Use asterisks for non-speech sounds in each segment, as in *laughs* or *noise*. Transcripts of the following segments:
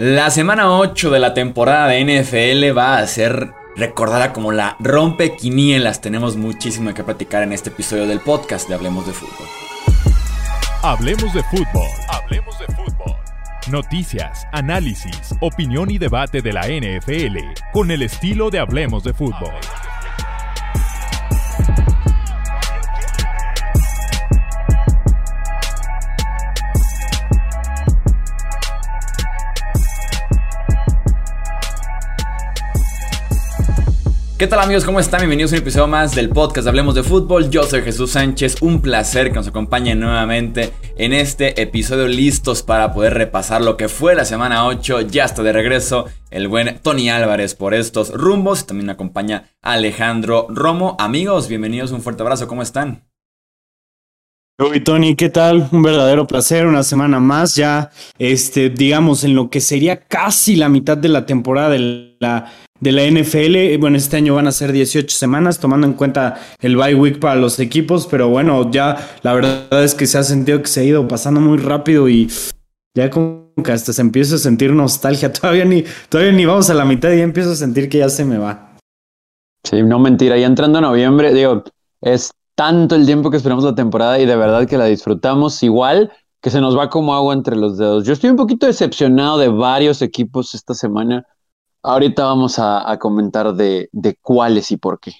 La semana 8 de la temporada de NFL va a ser recordada como la rompe quinielas. Tenemos muchísimo que platicar en este episodio del podcast de Hablemos de Fútbol. Hablemos de fútbol. Hablemos de fútbol. Noticias, análisis, opinión y debate de la NFL con el estilo de Hablemos de fútbol. ¿Qué tal amigos? ¿Cómo están? Bienvenidos a un episodio más del podcast Hablemos de Fútbol. Yo soy Jesús Sánchez. Un placer que nos acompañen nuevamente en este episodio listos para poder repasar lo que fue la semana 8. Ya está de regreso el buen Tony Álvarez por estos rumbos. También me acompaña Alejandro Romo. Amigos, bienvenidos. Un fuerte abrazo. ¿Cómo están? Hoy Tony, ¿qué tal? Un verdadero placer, una semana más ya, este, digamos, en lo que sería casi la mitad de la temporada de de la NFL. Bueno, este año van a ser 18 semanas, tomando en cuenta el bye week para los equipos, pero bueno, ya la verdad es que se ha sentido que se ha ido pasando muy rápido y ya como que hasta se empieza a sentir nostalgia. *laughs* Todavía ni, todavía ni vamos a la mitad y ya empiezo a sentir que ya se me va. Sí, no mentira, ya entrando a noviembre, digo, es tanto el tiempo que esperamos la temporada y de verdad que la disfrutamos igual que se nos va como agua entre los dedos. Yo estoy un poquito decepcionado de varios equipos esta semana Ahorita vamos a, comentar de, cuáles y por qué.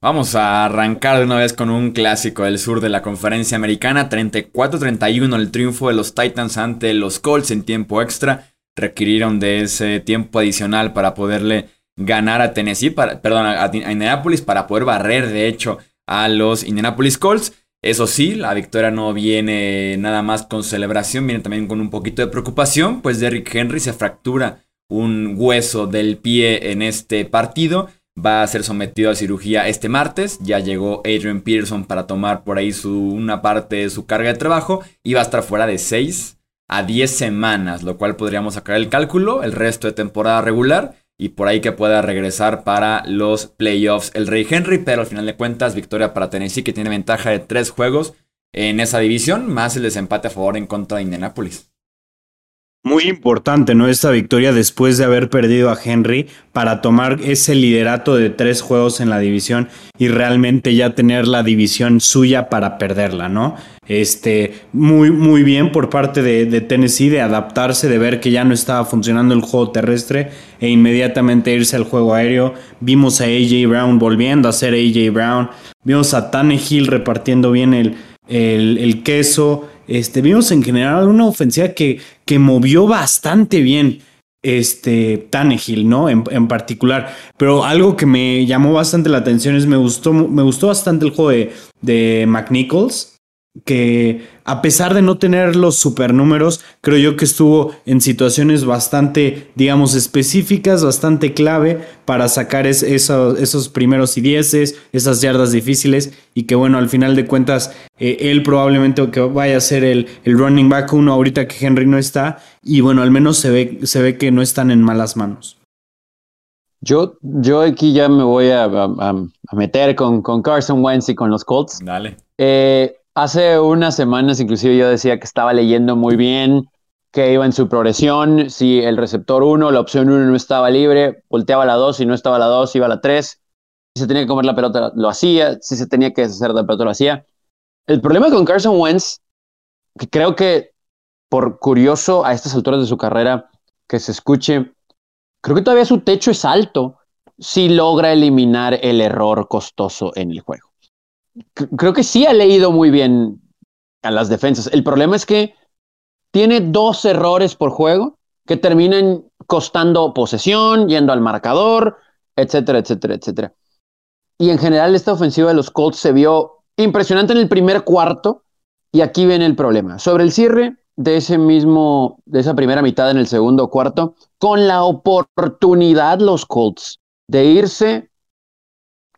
Vamos a arrancar de una vez con un clásico del sur de la conferencia americana. 34-31 el triunfo de los Titans ante los Colts en tiempo extra. Requirieron de ese tiempo adicional para poderle ganar a Tennessee, perdón, a, Indianapolis, para poder barrer de hecho a los Indianapolis Colts. Eso sí, la victoria no viene nada más con celebración, viene también con un poquito de preocupación, pues Derrick Henry se fractura un hueso del pie en este partido. Va a ser sometido a cirugía este martes. Ya llegó Adrian Peterson para tomar por ahí su, una parte de su carga de trabajo. Y va a estar fuera de 6 a 10 semanas, lo cual podríamos sacar el cálculo, el resto de temporada regular. Y por ahí que pueda regresar para los playoffs el Rey Henry. Pero al final de cuentas, victoria para Tennessee que tiene ventaja de 3 juegos en esa división, más el desempate a favor en contra de Indianapolis. Muy importante, ¿no? Esta victoria después de haber perdido a Henry para tomar ese liderato de tres juegos en la división y realmente ya tener la división suya para perderla, ¿no? Este, muy, muy bien por parte de, Tennessee de adaptarse, de ver que ya no estaba funcionando el juego terrestre e inmediatamente irse al juego aéreo. Vimos a AJ Brown volviendo a ser AJ Brown. Vimos a Tannehill repartiendo bien el, el queso. Este, vimos en general una ofensiva que, que movió bastante bien este Tannehill, ¿no? En, en, particular. Pero algo que me llamó bastante la atención es me gustó, me gustó bastante el juego de, de McNichols que a pesar de no tener los supernúmeros, creo yo que estuvo en situaciones bastante, digamos, específicas, bastante clave para sacar esos primeros y dieces, esas yardas difíciles y que bueno, al final de cuentas, eh, él probablemente que vaya a ser el, el, running back uno ahorita que Henry no está y bueno, al menos se ve, se ve que no están en malas manos. Yo, yo aquí ya me voy a, meter con, con Carson Wentz y con los Colts. Dale. Eh, Hace unas semanas inclusive yo decía que estaba leyendo muy bien, que iba en su progresión, si el receptor 1, la opción 1 no estaba libre, volteaba la 2, si no estaba la 2, iba a la 3, si se tenía que comer la pelota lo hacía, si se tenía que deshacer de la pelota lo hacía. El problema con Carson Wentz, que creo que por curioso a estas alturas de su carrera que se escuche, creo que todavía su techo es alto si logra eliminar el error costoso en el juego creo que sí ha leído muy bien a las defensas. El problema es que tiene dos errores por juego que terminan costando posesión, yendo al marcador, etcétera, etcétera, etcétera. Y en general esta ofensiva de los Colts se vio impresionante en el primer cuarto y aquí viene el problema. Sobre el cierre de ese mismo de esa primera mitad en el segundo cuarto, con la oportunidad los Colts de irse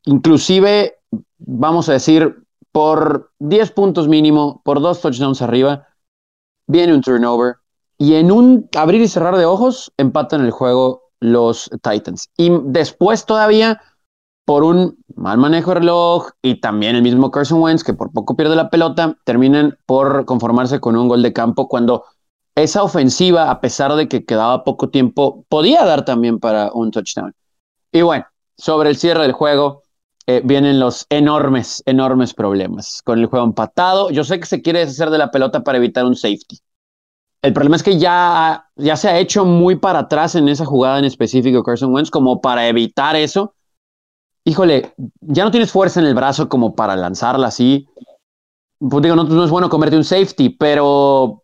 inclusive vamos a decir, por 10 puntos mínimo, por dos touchdowns arriba, viene un turnover y en un abrir y cerrar de ojos empatan el juego los Titans. Y después todavía, por un mal manejo de reloj y también el mismo Carson Wentz, que por poco pierde la pelota, terminan por conformarse con un gol de campo cuando esa ofensiva, a pesar de que quedaba poco tiempo, podía dar también para un touchdown. Y bueno, sobre el cierre del juego, eh, vienen los enormes, enormes problemas con el juego empatado. Yo sé que se quiere deshacer de la pelota para evitar un safety. El problema es que ya, ya se ha hecho muy para atrás en esa jugada en específico Carson Wentz como para evitar eso. Híjole, ya no tienes fuerza en el brazo como para lanzarla así. Pues digo, no, no es bueno comerte un safety, pero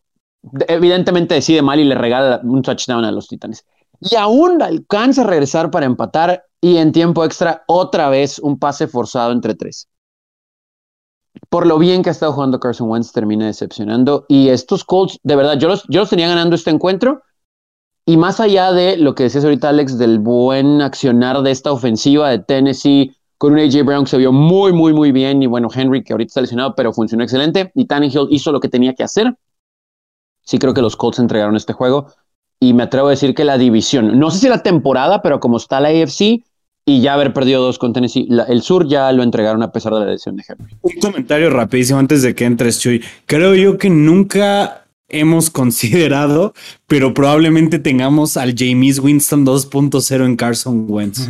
evidentemente decide mal y le regala un touchdown a los Titanes. Y aún alcanza a regresar para empatar y en tiempo extra otra vez un pase forzado entre tres. Por lo bien que ha estado jugando Carson Wentz, termina decepcionando. Y estos Colts, de verdad, yo los, yo los tenía ganando este encuentro. Y más allá de lo que decías ahorita, Alex, del buen accionar de esta ofensiva de Tennessee, con un AJ Brown que se vio muy, muy, muy bien. Y bueno, Henry, que ahorita está lesionado, pero funcionó excelente. Y Tannehill hizo lo que tenía que hacer. Sí creo que los Colts entregaron este juego. Y me atrevo a decir que la división, no sé si la temporada, pero como está la AFC, y ya haber perdido dos con Tennessee. el sur ya lo entregaron a pesar de la lesión de Henry. Un comentario rapidísimo antes de que entres, Chuy. Creo yo que nunca hemos *laughs* considerado, pero probablemente tengamos al James Winston 2.0 en Carson Wentz.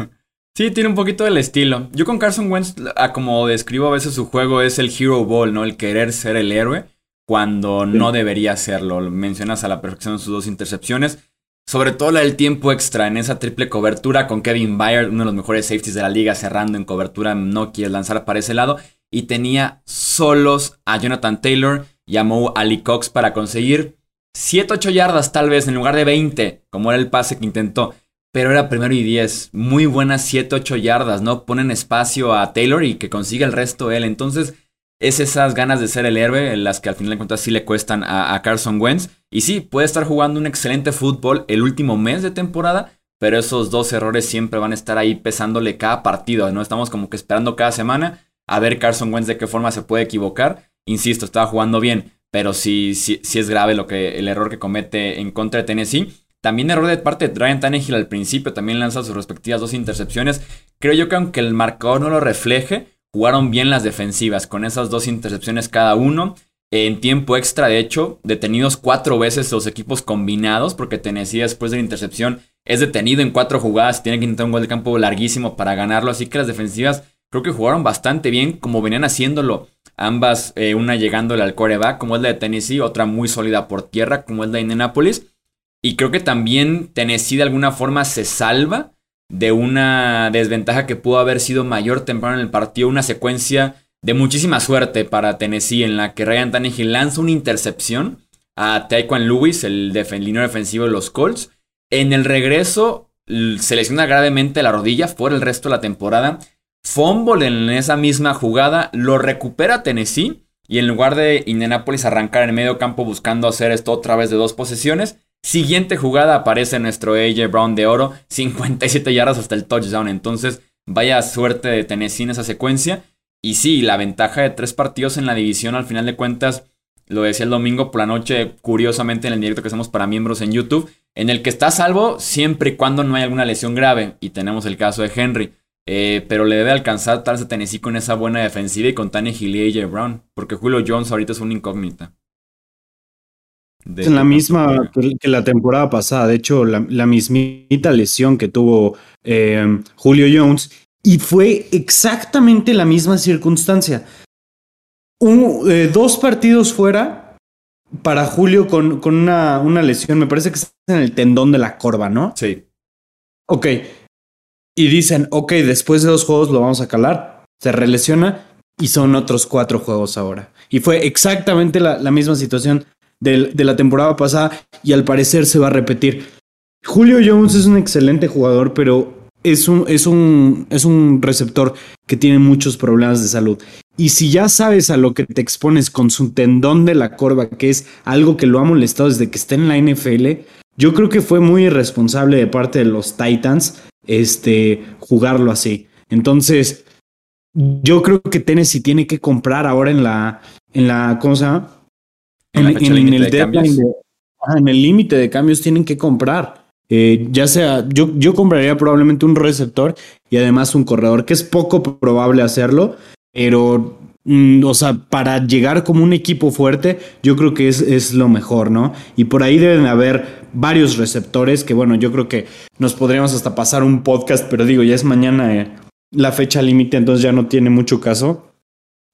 Sí, tiene un poquito del estilo. Yo con Carson Wentz, como describo a veces su juego, es el hero ball, ¿no? El querer ser el héroe cuando no debería serlo. Mencionas a la perfección sus dos intercepciones. Sobre todo la del tiempo extra en esa triple cobertura con Kevin Byard, uno de los mejores safeties de la liga, cerrando en cobertura, no quiere lanzar para ese lado. Y tenía solos a Jonathan Taylor y a Mo Ali Cox para conseguir 7-8 yardas tal vez en lugar de 20, como era el pase que intentó. Pero era primero y 10. Muy buenas 7-8 yardas, ¿no? Ponen espacio a Taylor y que consiga el resto él. Entonces, es esas ganas de ser el héroe las que al final de cuentas sí le cuestan a, Carson Wentz. Y sí, puede estar jugando un excelente fútbol el último mes de temporada, pero esos dos errores siempre van a estar ahí pesándole cada partido, ¿no? Estamos como que esperando cada semana a ver Carson Wentz de qué forma se puede equivocar. Insisto, estaba jugando bien, pero sí es grave lo que, el error que comete en contra de Tennessee. También error de parte de Ryan Tannehill al principio, también lanza sus respectivas dos intercepciones. Creo yo que aunque el marcador no lo refleje, Jugaron bien las defensivas con esas dos intercepciones cada uno. En tiempo extra, de hecho, detenidos cuatro veces los equipos combinados, porque Tennessee después de la intercepción es detenido en cuatro jugadas, tiene que intentar un gol de campo larguísimo para ganarlo, así que las defensivas creo que jugaron bastante bien, como venían haciéndolo. Ambas, eh, una llegándole al coreback, como es la de Tennessee, otra muy sólida por tierra, como es la de Indianapolis. Y creo que también Tennessee de alguna forma se salva de una desventaja que pudo haber sido mayor temprano en el partido, una secuencia de muchísima suerte para Tennessee en la que Ryan Tannehill lanza una intercepción a Taekwon Lewis, el línea defensivo de los Colts. En el regreso se lesiona gravemente la rodilla por el resto de la temporada. Fumble en esa misma jugada, lo recupera Tennessee y en lugar de Indianapolis arrancar en medio campo buscando hacer esto otra vez de dos posesiones, Siguiente jugada aparece nuestro AJ Brown de oro, 57 yardas hasta el touchdown. Entonces, vaya suerte de Tennessee en esa secuencia. Y sí, la ventaja de tres partidos en la división, al final de cuentas, lo decía el domingo por la noche, curiosamente en el directo que hacemos para miembros en YouTube, en el que está salvo siempre y cuando no hay alguna lesión grave. Y tenemos el caso de Henry. Eh, pero le debe alcanzar tal a Tennessee con esa buena defensiva y con Tannehill y AJ Brown. Porque Julio Jones ahorita es una incógnita. Es la misma que, la temporada pasada. De hecho, la, mismita lesión que tuvo eh, Julio Jones. Y fue exactamente la misma circunstancia. Eh, dos partidos fuera para Julio con, con una, una, lesión. Me parece que está en el tendón de la corva, ¿no? Sí. Ok. Y dicen, ok, después de dos juegos lo vamos a calar. Se relesiona y son otros cuatro juegos ahora. Y fue exactamente la, la misma situación de, la temporada pasada y al parecer se va a repetir. Julio Jones es un excelente jugador, pero es un, es un, es un receptor que tiene muchos problemas de salud. Y si ya sabes a lo que te expones con su tendón de la corva, que es algo que lo ha molestado desde que está en la NFL, yo creo que fue muy irresponsable de parte de los Titans este, jugarlo así. Entonces, yo creo que Tennessee tiene que comprar ahora en la, en la, ¿cómo se llama? En, el límite de cambios tienen que comprar. Eh, ya sea, yo, yo compraría probablemente un receptor y además un corredor, que es poco probable hacerlo, pero mm, o sea, para llegar como un equipo fuerte, yo creo que es, es lo mejor, ¿no? Y por ahí deben haber varios receptores que, bueno, yo creo que nos podríamos hasta pasar un podcast, pero digo, ya es mañana eh, la fecha límite, entonces ya no tiene mucho caso.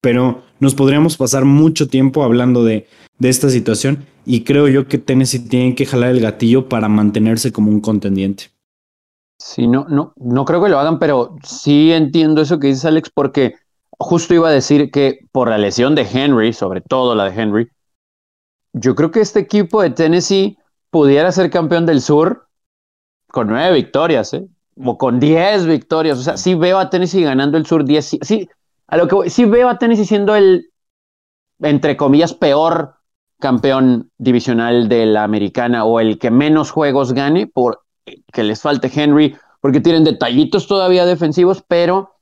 Pero nos podríamos pasar mucho tiempo hablando de, de esta situación y creo yo que Tennessee tiene que jalar el gatillo para mantenerse como un contendiente. Sí, no, no, no creo que lo hagan, pero sí entiendo eso que dices, Alex, porque justo iba a decir que por la lesión de Henry, sobre todo la de Henry, yo creo que este equipo de Tennessee pudiera ser campeón del sur con nueve victorias, ¿eh? o con diez victorias. O sea, sí veo a Tennessee ganando el sur diez. Sí, a lo que sí veo a Tennessee siendo el, entre comillas, peor campeón divisional de la americana o el que menos juegos gane por que les falte Henry, porque tienen detallitos todavía defensivos, pero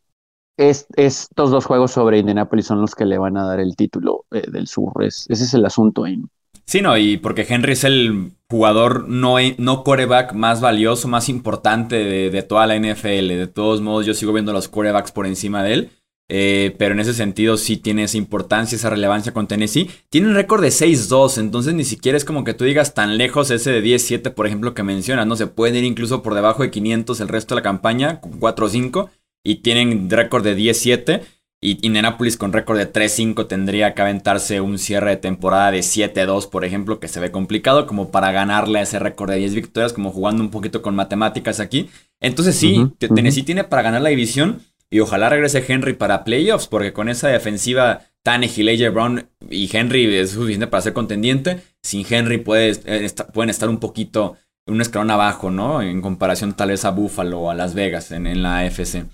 es, estos dos juegos sobre Indianapolis son los que le van a dar el título eh, del sur. ese es el asunto ahí. Sí, no, y porque Henry es el jugador no, no coreback más valioso, más importante de, de, toda la NFL. De todos modos, yo sigo viendo los corebacks por encima de él. Eh, pero en ese sentido sí tiene esa importancia, esa relevancia con Tennessee. Tiene un récord de 6-2, entonces ni siquiera es como que tú digas tan lejos ese de 10-7, por ejemplo, que mencionas, ¿no? Se pueden ir incluso por debajo de 500 el resto de la campaña, 4-5, y tienen récord de 10-7. Y Indianapolis con récord de 3-5 tendría que aventarse un cierre de temporada de 7-2, por ejemplo, que se ve complicado, como para ganarle a ese récord de 10 victorias, como jugando un poquito con matemáticas aquí. Entonces sí, Tennessee tiene para ganar la división y ojalá regrese Henry para playoffs, porque con esa defensiva Tannehill, AJ Brown y Henry es suficiente para ser contendiente. Sin Henry puede, eh, pueden estar un poquito, un escalón abajo, ¿no? En comparación tal vez a Buffalo o a Las Vegas en, la AFC.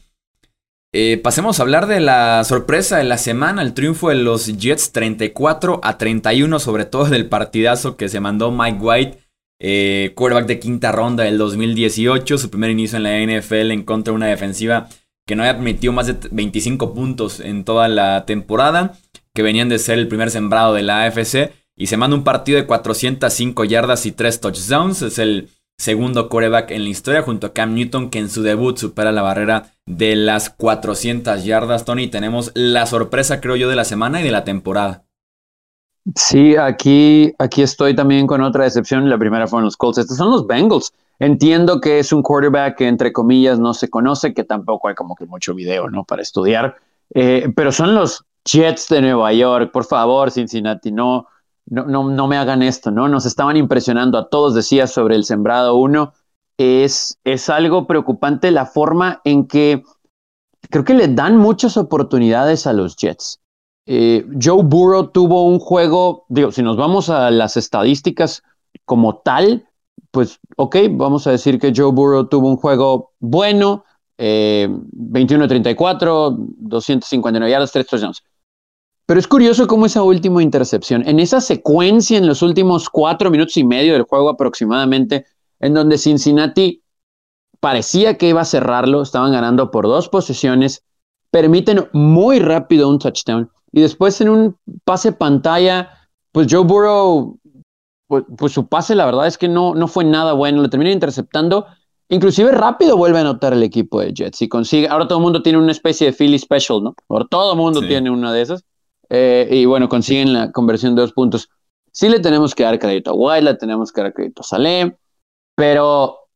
Eh, pasemos a hablar de la sorpresa de la semana, el triunfo de los Jets 34 a 31, sobre todo del partidazo que se mandó Mike White, eh, quarterback de quinta ronda del 2018, su primer inicio en la NFL en contra de una defensiva que no había admitido más de 25 puntos en toda la temporada, que venían de ser el primer sembrado de la AFC, y se manda un partido de 405 yardas y 3 touchdowns. Es el segundo coreback en la historia, junto a Cam Newton, que en su debut supera la barrera de las 400 yardas. Tony, tenemos la sorpresa, creo yo, de la semana y de la temporada. Sí, aquí, aquí estoy también con otra decepción. La primera fueron los Colts. Estos son los Bengals. Entiendo que es un quarterback que entre comillas no se conoce, que tampoco hay como que mucho video, ¿no? Para estudiar. Eh, pero son los Jets de Nueva York. Por favor, Cincinnati, no, no, no, no me hagan esto, ¿no? Nos estaban impresionando a todos, decía, sobre el sembrado uno. Es, es algo preocupante la forma en que creo que le dan muchas oportunidades a los Jets. Eh, Joe Burrow tuvo un juego, digo, si nos vamos a las estadísticas como tal, pues ok, vamos a decir que Joe Burrow tuvo un juego bueno, eh, 21-34, 259 yardas, 3 touchdowns. Pero es curioso cómo esa última intercepción, en esa secuencia en los últimos cuatro minutos y medio del juego aproximadamente, en donde Cincinnati parecía que iba a cerrarlo, estaban ganando por dos posiciones, permiten muy rápido un touchdown y después en un pase pantalla, pues Joe Burrow pues, pues, su pase la verdad es que no, no fue nada bueno, lo termina interceptando. Inclusive rápido vuelve a anotar el equipo de Jets y consigue, ahora todo el mundo tiene una especie de Philly Special, ¿no? Ahora todo el mundo tiene una de esas. Eh, y bueno, consiguen la conversión de dos puntos. Sí le tenemos que dar crédito a White, le tenemos que dar crédito a Salem, pero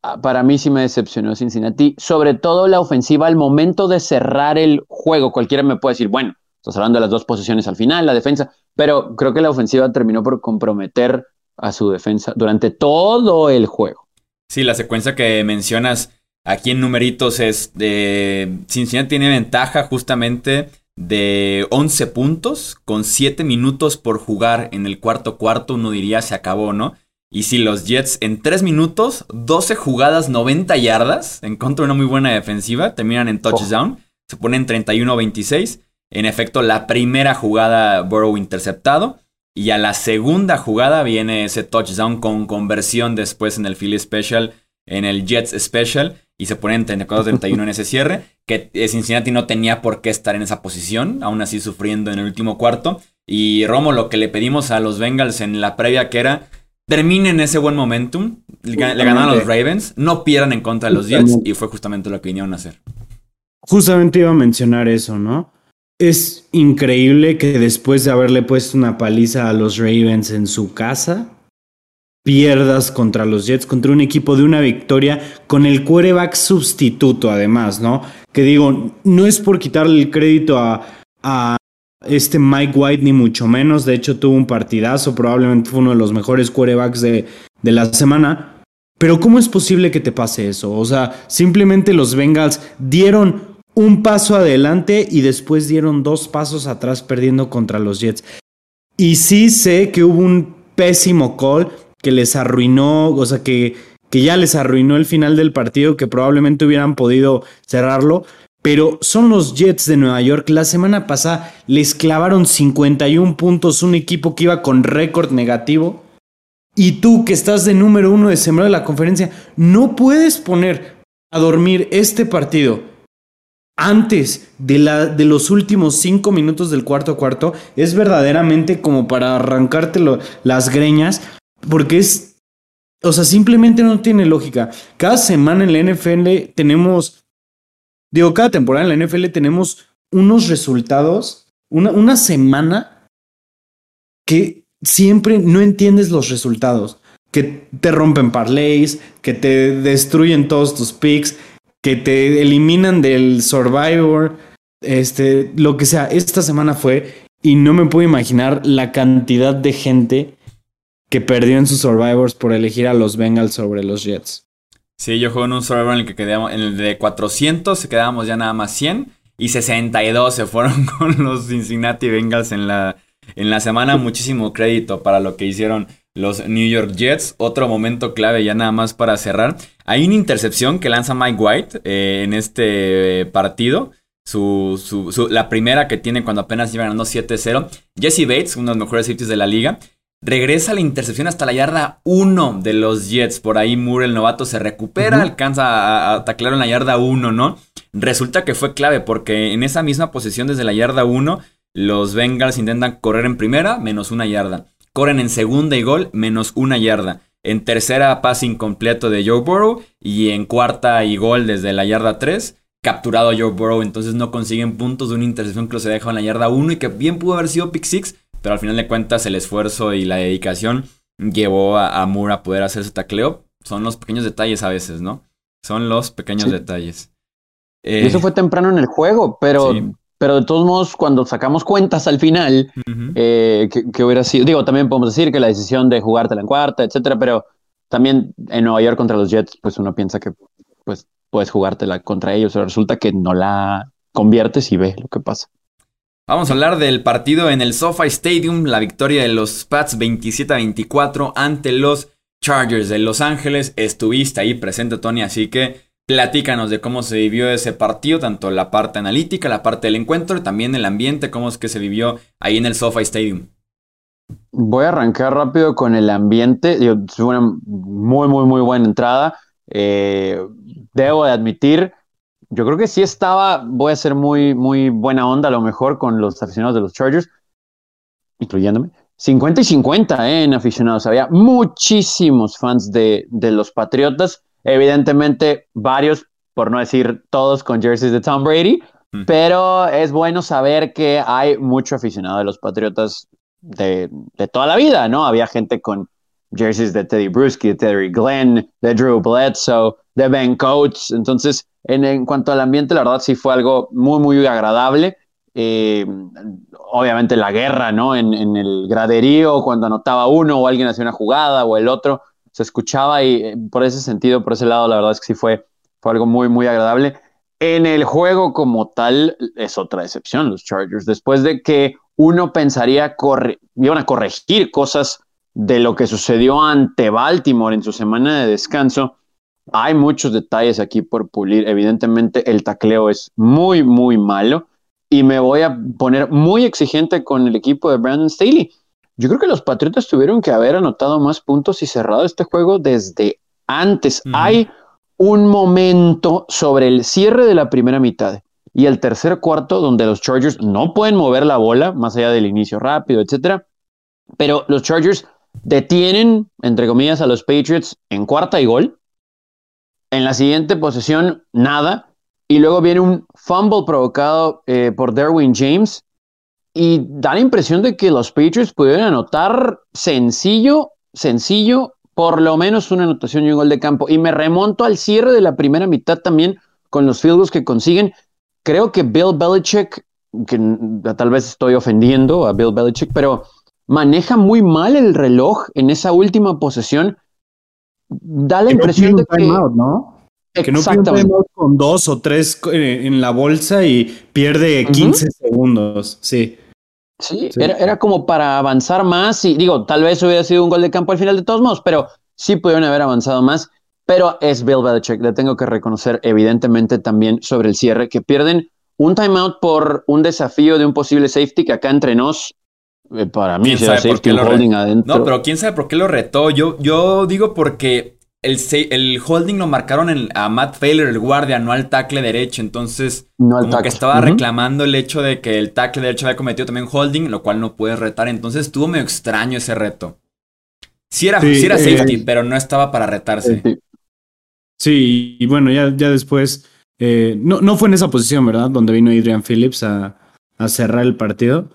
ah, para mí sí me decepcionó Cincinnati, sobre todo la ofensiva al momento de cerrar el juego. Cualquiera me puede decir, bueno, estás hablando de las dos posiciones al final, la defensa, pero creo que la ofensiva terminó por comprometer a su defensa durante todo el juego. Sí, la secuencia que mencionas aquí en numeritos es de Cincinnati tiene ventaja justamente de 11 puntos con 7 minutos por jugar en el cuarto cuarto, uno diría se acabó, ¿no? Y si los Jets en 3 minutos, 12 jugadas, 90 yardas, en contra de una muy buena defensiva, terminan en touchdown, se ponen 31-26 en efecto, la primera jugada Burrow interceptado. Y a la segunda jugada viene ese touchdown con conversión después en el Philly Special, en el Jets Special. Y se ponen 34-31 en ese cierre. Que Cincinnati no tenía por qué estar en esa posición, aún así sufriendo en el último cuarto. Y Romo, lo que le pedimos a los Bengals en la previa que era terminen ese buen momentum, le ganaron a los Ravens, no pierdan en contra de los Jets y fue justamente lo que vinieron a hacer. Justamente iba a mencionar eso, ¿no? Es increíble que después de haberle puesto una paliza a los Ravens en su casa, pierdas contra los Jets, contra un equipo de una victoria con el quarterback sustituto, además, ¿no? Que digo, no es por quitarle el crédito a, este Mike White, ni mucho menos. De hecho, tuvo un partidazo, probablemente fue uno de los mejores quarterbacks de, de la semana. Pero ¿cómo es posible que te pase eso? O sea, simplemente los Bengals dieron un paso adelante y después dieron dos pasos atrás perdiendo contra los Jets. Y sí sé que hubo un pésimo call que les arruinó, o sea, que, que ya les arruinó el final del partido, que probablemente hubieran podido cerrarlo. Pero son los Jets de Nueva York. La semana pasada les clavaron 51 puntos, un equipo que iba con récord negativo. Y tú, que estás de número uno de semana de la conferencia, no puedes poner a dormir este partido antes de, la, de los últimos cinco minutos del cuarto cuarto es verdaderamente como para arrancarte las greñas, porque es, o sea, simplemente no tiene lógica. Cada semana en la NFL tenemos, digo, cada temporada en la NFL tenemos unos resultados, una, una semana que siempre no entiendes los resultados, que te rompen parlays, que te destruyen todos tus picks que te eliminan del Survivor, este, lo que sea. Esta semana fue y no me puedo imaginar la cantidad de gente que perdió en sus Survivors por elegir a los Bengals sobre los Jets. Sí, yo juego en un Survivor en el que quedamos, en el de 400 se quedábamos ya nada más 100 y 62 se fueron *laughs* con los Cincinnati Bengals en la, en la semana. Muchísimo crédito para lo que hicieron los New York Jets. Otro momento clave ya nada más para cerrar. Hay una intercepción que lanza Mike White eh, en este partido. Su, su, la primera que tiene cuando apenas iba ganando 7-0. Jesse Bates, uno de los mejores sitios de la liga. Regresa la intercepción hasta la yarda 1 de los Jets. Por ahí Moore, el novato, se recupera, alcanza a, taclar en la yarda 1, ¿no? Resulta que fue clave porque en esa misma posición desde la yarda 1, los Bengals intentan correr en primera, menos una yarda. Corren en segunda y gol, menos una yarda. En tercera, pase incompleto de Joe Burrow. Y en cuarta y gol desde la yarda 3, capturado Joe Burrow. Entonces no consiguen puntos de una intercepción que se deja en la yarda 1 y que bien pudo haber sido pick 6. Pero al final de cuentas, el esfuerzo y la dedicación llevó a, Moore a poder hacer ese tacleo. Son los pequeños detalles a veces, ¿no? Son los pequeños detalles. y eso fue temprano en el juego, pero pero de todos modos, cuando sacamos cuentas al final, eh, que, hubiera sido, digo, también podemos decir que la decisión de jugártela en cuarta, etcétera, pero también en Nueva York contra los Jets, pues uno piensa que pues puedes jugártela contra ellos, pero resulta que no la conviertes y ve lo que pasa. Vamos a hablar del partido en el SoFi Stadium, la victoria de los Pats 27 a 24 ante los Chargers de Los Ángeles. Estuviste ahí presente, Tony, así que Platícanos de cómo se vivió ese partido, tanto la parte analítica, la parte del encuentro y también el ambiente, cómo es que se vivió ahí en el SoFi Stadium. Voy a arrancar rápido con el ambiente. fue una muy, muy, muy buena entrada. Eh, debo de admitir, yo creo que sí estaba, voy a ser muy, muy buena onda a lo mejor con los aficionados de los Chargers, incluyéndome. 50 y 50 eh, en aficionados. Había muchísimos fans de, de los Patriotas Evidentemente, varios, por no decir todos, con jerseys de Tom Brady, pero es bueno saber que hay mucho aficionado de los Patriotas de, toda la vida, ¿no? Había gente con jerseys de Teddy Bruschi, de Teddy Glenn, de Drew Bledsoe, de Ben Coates. Entonces, en, cuanto al ambiente, la verdad sí fue algo muy, muy agradable. Eh, obviamente la guerra, ¿no? En, en, el graderío, cuando anotaba uno o alguien hacía una jugada o el otro, se escuchaba y eh, por ese sentido, por ese lado, la verdad es que sí fue, fue algo muy, muy agradable. En el juego como tal es otra excepción los Chargers. Después de que uno pensaría que iban a corregir cosas de lo que sucedió ante Baltimore en su semana de descanso, hay muchos detalles aquí por pulir. Evidentemente el tacleo es muy, muy malo y me voy a poner muy exigente con el equipo de Brandon Staley. Yo creo que los Patriotas tuvieron que haber anotado más puntos y cerrado este juego desde antes. Hay un momento sobre el cierre de la primera mitad y el tercer cuarto donde los Chargers no pueden mover la bola, más allá del inicio rápido, etcétera. Pero los Chargers detienen, entre comillas, a los Patriots en cuarta y gol. En la siguiente posesión, nada. y luego viene un fumble provocado eh, por Derwin James y da la impresión de que los Patriots pudieron anotar sencillo, sencillo, por lo menos una anotación y un gol de campo. Y me remonto al cierre de la primera mitad también con los field goals que consiguen. Creo que Bill Belichick, que tal vez estoy ofendiendo a Bill Belichick, pero maneja muy mal el reloj en esa última posesión. Da la impresión de que... ¿no? Que no pierde con dos o tres eh, en la bolsa y pierde 15 segundos, sí. Sí, Era, era, como para avanzar más y digo, tal vez hubiera sido un gol de campo al final de todos modos, pero sí pudieron haber avanzado más. Pero es Bill Belichick, le tengo que reconocer evidentemente también sobre el cierre, que pierden un timeout por un desafío de un posible safety que acá entre nos, eh, para mí, ¿Quién sabe por qué lo holding adentro. No, pero quién sabe por qué lo retó. Yo, yo digo porque el, holding lo marcaron a Matt Failer, el guardia, no al tackle derecho. Entonces, como que estaba reclamando el hecho de que el tackle derecho había cometido también holding, lo cual no puede retar. Entonces, estuvo medio extraño ese reto. Sí era, era safety, eh, pero no estaba para retarse. Sí, y bueno, ya, ya después. Eh, no, no fue en esa posición, ¿verdad? Donde vino Adrian Phillips a, a cerrar el partido.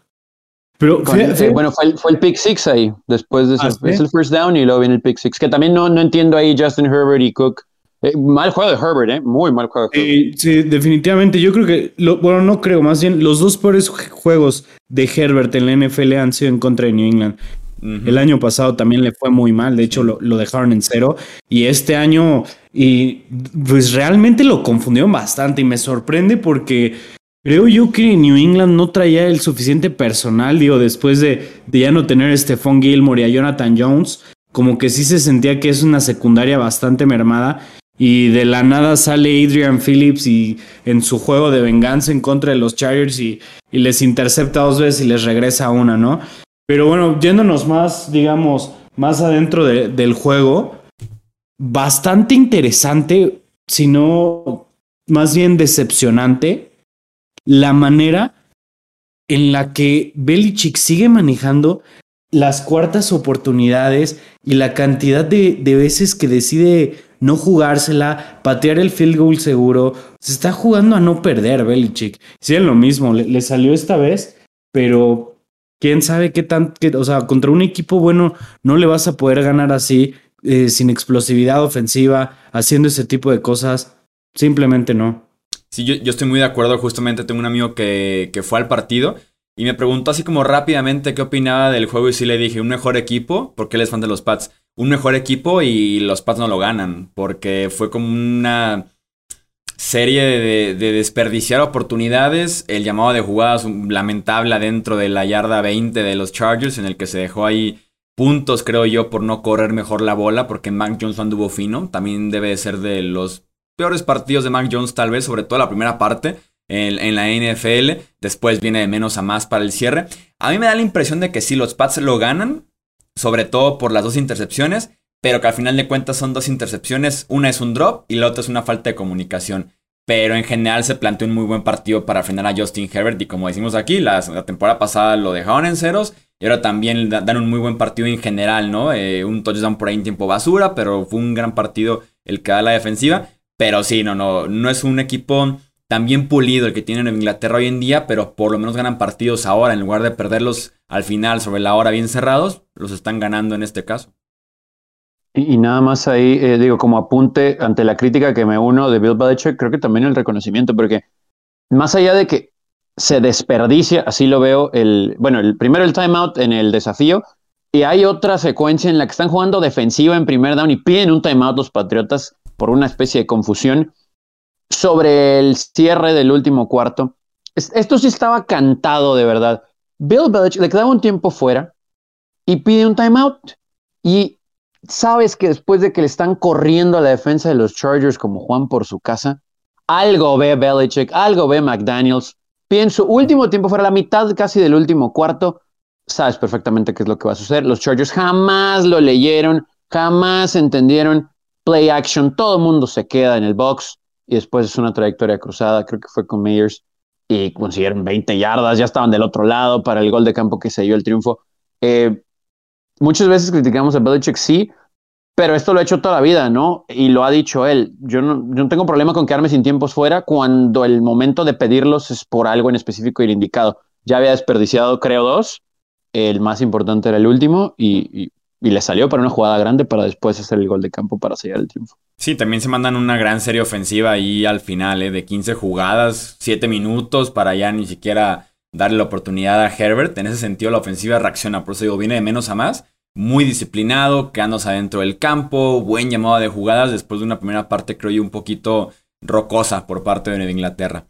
Pero bueno, fue el, fue el, pick six ahí, después de eso. ¿Ah, es el first down y luego viene el pick six, que también no, no entiendo ahí Justin Herbert y Cook. Eh, mal juego de Herbert, ¿eh? Muy mal juego. De sí, definitivamente. Yo creo que, bueno, no creo, más bien, los dos peores juegos de Herbert en la NFL han sido en contra de New England. El año pasado también le fue muy mal, de hecho lo, lo, dejaron en cero. Y este año, y pues realmente lo confundieron bastante y me sorprende porque Creo yo que New England no traía el suficiente personal, digo, después de, ya no tener a Stephon Gilmore y a Jonathan Jones, como que sí se sentía que es una secundaria bastante mermada. Y de la nada sale Adrian Phillips y en su juego de venganza en contra de los Chargers y, les intercepta dos veces y les regresa una, ¿no? Pero bueno, yéndonos más, digamos, más adentro del juego, bastante interesante, si no más bien decepcionante la manera en la que Belichick sigue manejando las cuartas oportunidades y la cantidad de, veces que decide no jugársela, patear el field goal seguro. Se está jugando a no perder Belichick. Sí, es lo mismo, le, salió esta vez, pero quién sabe qué tan, o sea, contra un equipo bueno no le vas a poder ganar así, eh, sin explosividad ofensiva, haciendo ese tipo de cosas. Simplemente no. Sí, yo, estoy muy de acuerdo. Justamente tengo un amigo que, fue al partido y me preguntó así como rápidamente qué opinaba del juego y sí le dije, un mejor equipo, porque él es fan de los Pats, un mejor equipo y los Pats no lo ganan, porque fue como una serie de, desperdiciar oportunidades, el llamado de jugadas lamentable dentro de la yarda 20 de los Chargers, en el que se dejó ahí puntos, creo yo, por no correr mejor la bola, porque Mac Jones anduvo fino, también debe ser de los peores partidos de Mac Jones tal vez, sobre todo la primera parte en, la NFL. Después viene de menos a más para el cierre. A mí me da la impresión de que sí, los Pats lo ganan, sobre todo por las dos intercepciones, pero que al final de cuentas son dos intercepciones. Una es un drop y la otra es una falta de comunicación. Pero en general se planteó un muy buen partido para frenar a Justin Herbert. Y como decimos aquí, la, temporada pasada lo dejaron en ceros. Y ahora también dan un muy buen partido en general, ¿no? Eh, un touchdown por ahí en tiempo basura, pero fue un gran partido el que da la defensiva. Pero sí, no, no, no es un equipo tan bien pulido el que tienen en Inglaterra hoy en día, pero por lo menos ganan partidos ahora, en lugar de perderlos al final sobre la hora bien cerrados, los están ganando en este caso. Y, nada más ahí, eh, digo, como apunte ante la crítica que me uno de Bill Belichick, creo que también el reconocimiento, porque más allá de que se desperdicia, así lo veo, el, bueno, el primero el timeout en el desafío, y hay otra secuencia en la que están jugando defensiva en primer down y piden un timeout los Patriotas por una especie de confusión sobre el cierre del último cuarto. Esto sí estaba cantado de verdad. Bill Belichick le quedaba un tiempo fuera y pide un timeout. Y sabes que después de que le están corriendo a la defensa de los Chargers como Juan por su casa, algo ve Belichick, algo ve McDaniels. Pienso, último tiempo fuera, la mitad casi del último cuarto. Sabes perfectamente qué es lo que va a suceder. Los Chargers jamás lo leyeron, jamás entendieron play action, todo el mundo se queda en el box y después es una trayectoria cruzada, creo que fue con Meyers y consiguieron 20 yardas, ya estaban del otro lado para el gol de campo que se dio el triunfo. Eh, muchas veces criticamos a Belichick, sí, pero esto lo ha hecho toda la vida, ¿no? Y lo ha dicho él. Yo no, yo no tengo problema con quedarme sin tiempos fuera cuando el momento de pedirlos es por algo en específico y indicado. Ya había desperdiciado, creo, dos. El más importante era el último y le salió para una jugada grande para después hacer el gol de campo para sellar el triunfo. Sí, también se mandan una gran serie ofensiva ahí al final, ¿eh? de 15 jugadas, 7 minutos para ya ni siquiera darle la oportunidad a Herbert. En ese sentido, la ofensiva reacciona, por eso digo, viene de menos a más. Muy disciplinado, quedándose adentro del campo, buen llamado de jugadas después de una primera parte, creo yo, un poquito rocosa por parte de Nueva Inglaterra.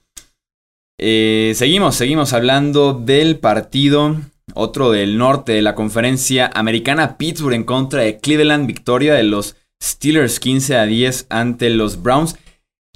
Eh, seguimos, seguimos hablando del partido otro del norte de la conferencia americana, Pittsburgh en contra de Cleveland, victoria de los Steelers 15 a 10 ante los Browns.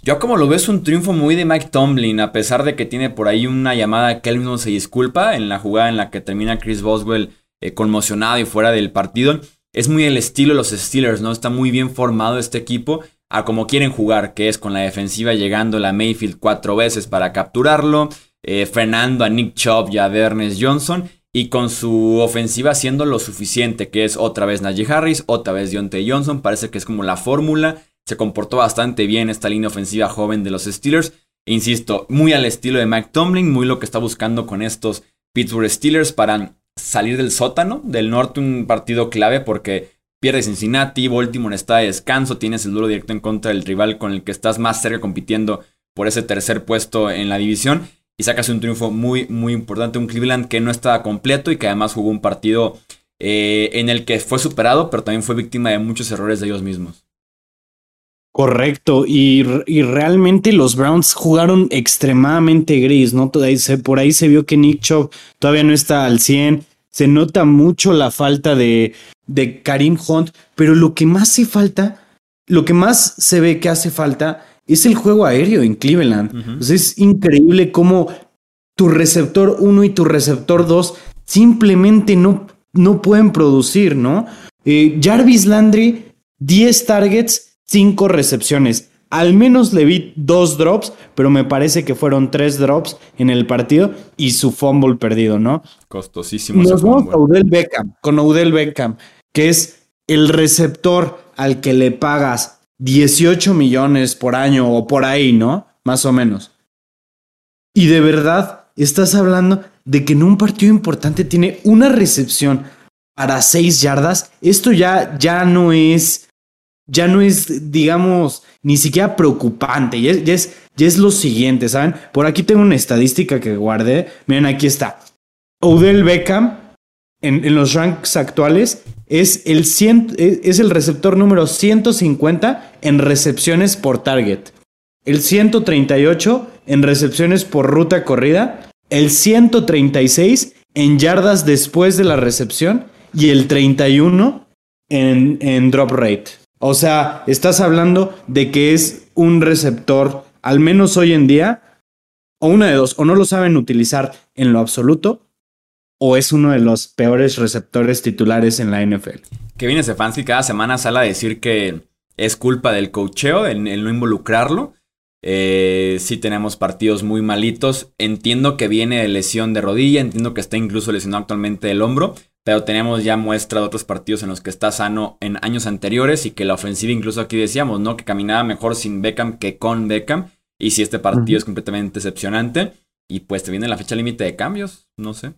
Yo como lo veo es un triunfo muy de Mike Tomlin, a pesar de que tiene por ahí una llamada que él mismo se disculpa en la jugada en la que termina Chris Boswell eh, conmocionado y fuera del partido. Es muy el estilo de los Steelers, ¿no? Está muy bien formado este equipo a como quieren jugar, que es con la defensiva llegando la Mayfield cuatro veces para capturarlo, eh, frenando a Nick Chubb y a Ernest Johnson y con su ofensiva haciendo lo suficiente, que es otra vez Najee Harris, otra vez Deontay Johnson, parece que es como la fórmula, se comportó bastante bien esta línea ofensiva joven de los Steelers, insisto, muy al estilo de Mike Tomlin, muy lo que está buscando con estos Pittsburgh Steelers para salir del sótano, del norte un partido clave porque pierde Cincinnati, Baltimore está de descanso, tienes el duro directo en contra del rival con el que estás más cerca compitiendo por ese tercer puesto en la división y sacas un triunfo muy, muy importante. Un Cleveland que no estaba completo y que además jugó un partido eh, en el que fue superado, pero también fue víctima de muchos errores de ellos mismos. Correcto, y, realmente los Browns jugaron extremadamente gris, ¿no? por ahí se vio que Nick Chubb todavía no está al 100, se nota mucho la falta de, de Karim Hunt, pero lo que más hace falta, lo que más se ve que hace falta es el juego aéreo en Cleveland. es increíble cómo tu receptor 1 y tu receptor 2 simplemente no, no pueden producir, ¿no? Eh, Jarvis Landry, 10 targets, 5 recepciones. Al menos le vi dos drops, pero me parece que fueron tres drops en el partido y su fumble perdido, ¿no? Costosísimo. Nos vamos a Odell Beckham, con Odell Beckham, que es el receptor al que le pagas 18 millones por año o por ahí, ¿no? Más o menos. Y de verdad estás hablando de que en un partido importante tiene una recepción para 6 yardas. Esto ya, ya no es, ya no es, digamos, ni siquiera preocupante. Ya es, ya es, es lo siguiente, ¿saben? Por aquí tengo una estadística que guardé. Miren, aquí está. Odell Beckham en, los ranks actuales es el, es el receptor número 150 en recepciones por target, el 138 en recepciones por ruta corrida, el 136 en yardas después de la recepción. Y el 31 en, en drop rate. O sea, estás hablando de que es un receptor, al menos hoy en día, o una de dos, o no lo saben utilizar en lo absoluto, o es uno de los peores receptores titulares en la NFL. Kevin Stefanski cada semana sale a decir que es culpa del cocheo, el, no involucrarlo. Eh, sí tenemos partidos muy malitos. Entiendo que viene de lesión de rodilla, entiendo que está incluso lesionado actualmente el hombro, pero tenemos ya muestra de otros partidos en los que está sano en años anteriores y que la ofensiva incluso aquí decíamos, ¿no? Que caminaba mejor sin Beckham que con Beckham. Y si este partido es completamente decepcionante. Y pues te viene la fecha límite de cambios, no sé.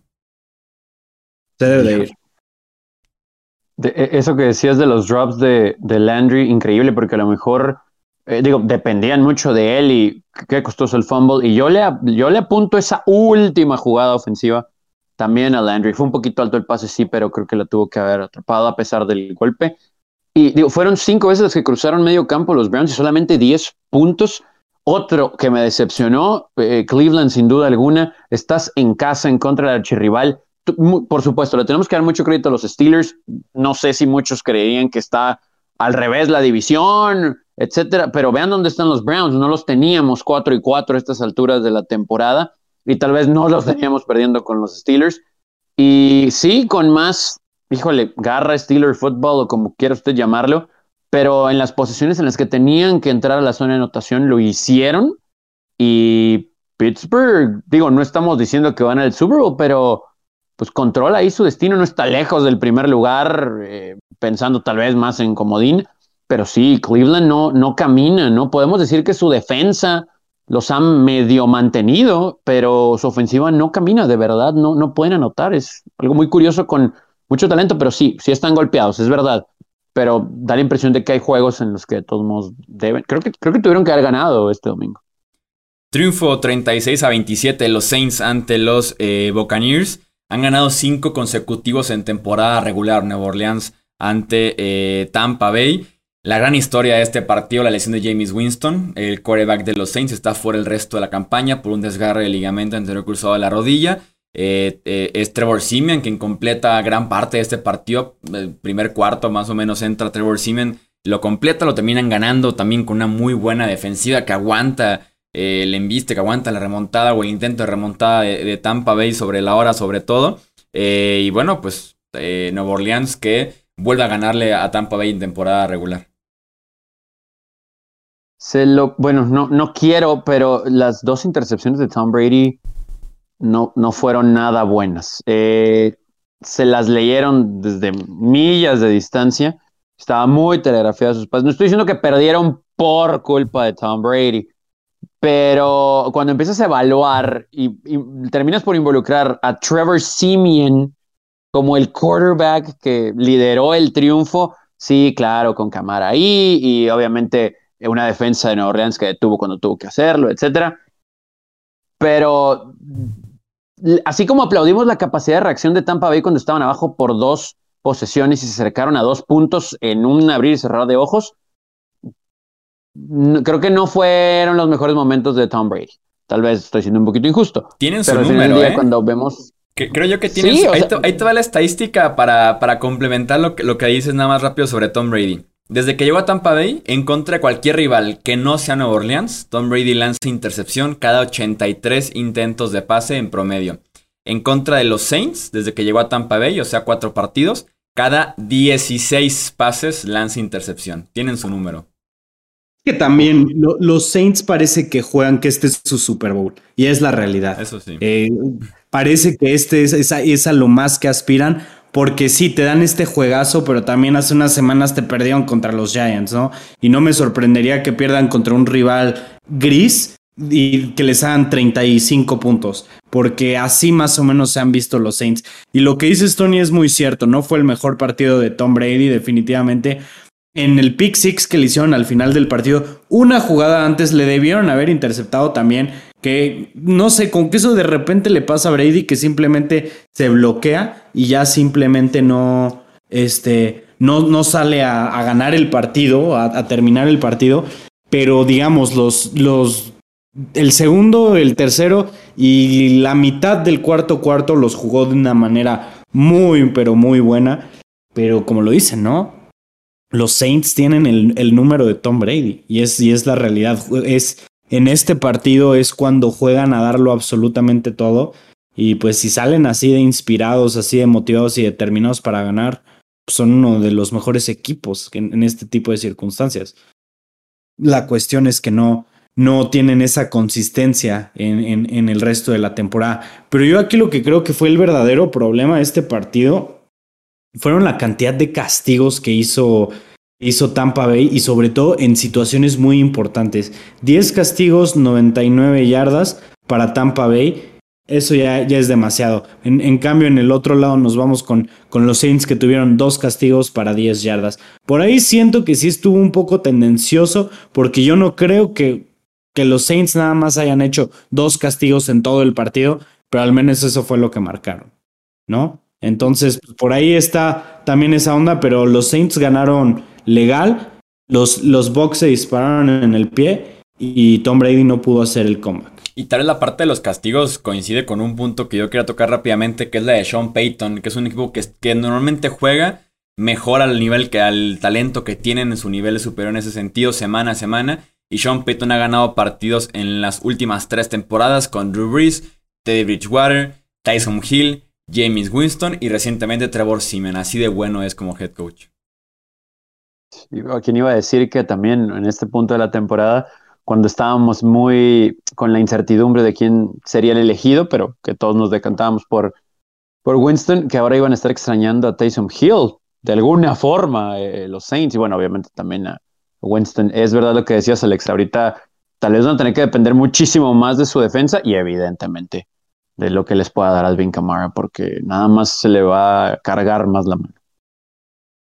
E, eso que decías de los drops de, Landry, increíble, porque a lo mejor, eh, digo, dependían mucho de él y qué costoso el fumble. Y yo le, yo le apunto esa última jugada ofensiva también a Landry. Fue un poquito alto el pase, sí, pero creo que la tuvo que haber atrapado a pesar del golpe. Y digo, fueron cinco veces las que cruzaron medio campo los Browns y solamente 10 puntos. Otro que me decepcionó, eh, Cleveland sin duda alguna, estás en casa en contra del archirrival por supuesto, le tenemos que dar mucho crédito a los Steelers. No sé si muchos creían que está al revés la división, etcétera, pero vean dónde están los Browns. No los teníamos 4 y 4 a estas alturas de la temporada y tal vez no los *laughs* teníamos perdiendo con los Steelers. Y sí, con más, híjole, garra Steeler football o como quiera usted llamarlo, pero en las posiciones en las que tenían que entrar a la zona de anotación lo hicieron. Y Pittsburgh, digo, no estamos diciendo que van al Super Bowl, pero pues controla ahí su destino, no está lejos del primer lugar, eh, pensando tal vez más en comodín, pero sí, Cleveland no, no camina, ¿no? Podemos decir que su defensa los ha medio mantenido, pero su ofensiva no camina, de verdad, no, no pueden anotar. Es algo muy curioso con mucho talento, pero sí, sí están golpeados, es verdad. Pero da la impresión de que hay juegos en los que de todos modos deben. Creo que, creo que tuvieron que haber ganado este domingo. Triunfo 36 a 27 los Saints ante los eh, Buccaneers. Han ganado cinco consecutivos en temporada regular Nueva Orleans ante eh, Tampa Bay. La gran historia de este partido, la lesión de James Winston, el quarterback de los Saints, está fuera el resto de la campaña por un desgarre de ligamento anterior cruzado de la rodilla. Eh, eh, es Trevor Simeon quien completa gran parte de este partido. El primer cuarto más o menos entra Trevor Simeon, lo completa, lo terminan ganando también con una muy buena defensiva que aguanta eh, el embiste, que aguanta la remontada o el intento de remontada de, Tampa Bay sobre la hora sobre todo. y bueno, pues Nueva Orleans que vuelve a ganarle a Tampa Bay en temporada regular. Se lo, bueno, no, no quiero, pero las dos intercepciones de Tom Brady no, no fueron nada buenas. Eh, se las leyeron desde millas de distancia. Estaba muy telegrafiada sus pasos. No estoy diciendo que perdieron por culpa de Tom Brady, pero cuando empiezas a evaluar y, terminas por involucrar a Trevor Simeon como el quarterback que lideró el triunfo, sí, claro, con cámara ahí y obviamente una defensa de Nueva Orleans que detuvo cuando tuvo que hacerlo, etcétera. Pero así como aplaudimos la capacidad de reacción de Tampa Bay cuando estaban abajo por dos posesiones y se acercaron a dos puntos en un abrir y cerrar de ojos, creo que no fueron los mejores momentos de Tom Brady. Tal vez estoy siendo un poquito injusto. Tienen su número, ¿eh? cuando vemos creo yo que tienes. ahí, te, va la estadística para, para complementar lo que, lo que dices nada más rápido sobre Tom Brady. Desde que llegó a Tampa Bay, en contra de cualquier rival que no sea Nueva Orleans, Tom Brady lanza intercepción cada 83 intentos de pase en promedio. En contra de los Saints, desde que llegó a Tampa Bay, o sea, cuatro partidos, cada 16 pases lanza intercepción. Tienen su número. Que también los Saints parece que juegan que este es su Super Bowl. Y es la realidad. Eso sí. Eh, parece que este es, es a lo más que aspiran porque sí, te dan este juegazo, pero también hace unas semanas te perdieron contra los Giants, ¿no? Y no me sorprendería que pierdan contra un rival gris y que les hagan 35 puntos, porque así más o menos se han visto los Saints. Y lo que dice Tony es muy cierto, no fue el mejor partido de Tom Brady, definitivamente. En el pick six que le hicieron al final del partido, una jugada antes le debieron haber interceptado también que no sé, con que eso de repente le pasa a Brady que simplemente se bloquea y ya simplemente no, este, no, no sale a, ganar el partido, a, terminar el partido, pero digamos, los, los, el segundo, el tercero y la mitad del cuarto cuarto los jugó de una manera muy, pero muy buena, pero como lo dicen, ¿no? Los Saints tienen el, el número de Tom Brady y es, y es la realidad, es en este partido es cuando juegan a darlo absolutamente todo. Y pues si salen así de inspirados, así de motivados y determinados para ganar, son uno de los mejores equipos en, este tipo de circunstancias. La cuestión es que no, no tienen esa consistencia en, en, en, el resto de la temporada. Pero yo aquí lo que creo que fue el verdadero problema de este partido fueron la cantidad de castigos que hizo hizo Tampa Bay y sobre todo en situaciones muy importantes. 10 castigos, 99 yardas para Tampa Bay. Eso ya, ya es demasiado. En, cambio, en el otro lado nos vamos con, con los Saints que tuvieron dos castigos para 10 yardas. Por ahí siento que sí estuvo un poco tendencioso porque yo no creo que, que los Saints nada más hayan hecho dos castigos en todo el partido, pero al menos eso fue lo que marcaron, ¿no? Entonces, por ahí está también esa onda, pero los Saints ganaron legal. Los, los Bucks se dispararon en el pie y Tom Brady no pudo hacer el comeback. Y tal vez la parte de los castigos coincide con un punto que yo quería tocar rápidamente, que es la de Sean Payton, que es un equipo que, que normalmente juega mejor al nivel que al talento que tienen en su nivel superior en ese sentido, semana a semana. Y Sean Payton ha ganado partidos en las últimas tres temporadas con Drew Brees, Teddy Bridgewater, Tyson Hill, James Winston y recientemente Trevor Simeon. Así de bueno es como head coach. ¿A quién iba a decir que también en este punto de la temporada, cuando estábamos muy con la incertidumbre de quién sería el elegido, pero que todos nos decantábamos por, por Winston, que ahora iban a estar extrañando a Taysom Hill de alguna forma, eh, los Saints, y bueno, obviamente también a Winston. Es verdad lo que decías, Alex, ahorita tal vez van a tener que depender muchísimo más de su defensa y evidentemente de lo que les pueda dar Alvin Kamara, porque nada más se le va a cargar más la mano.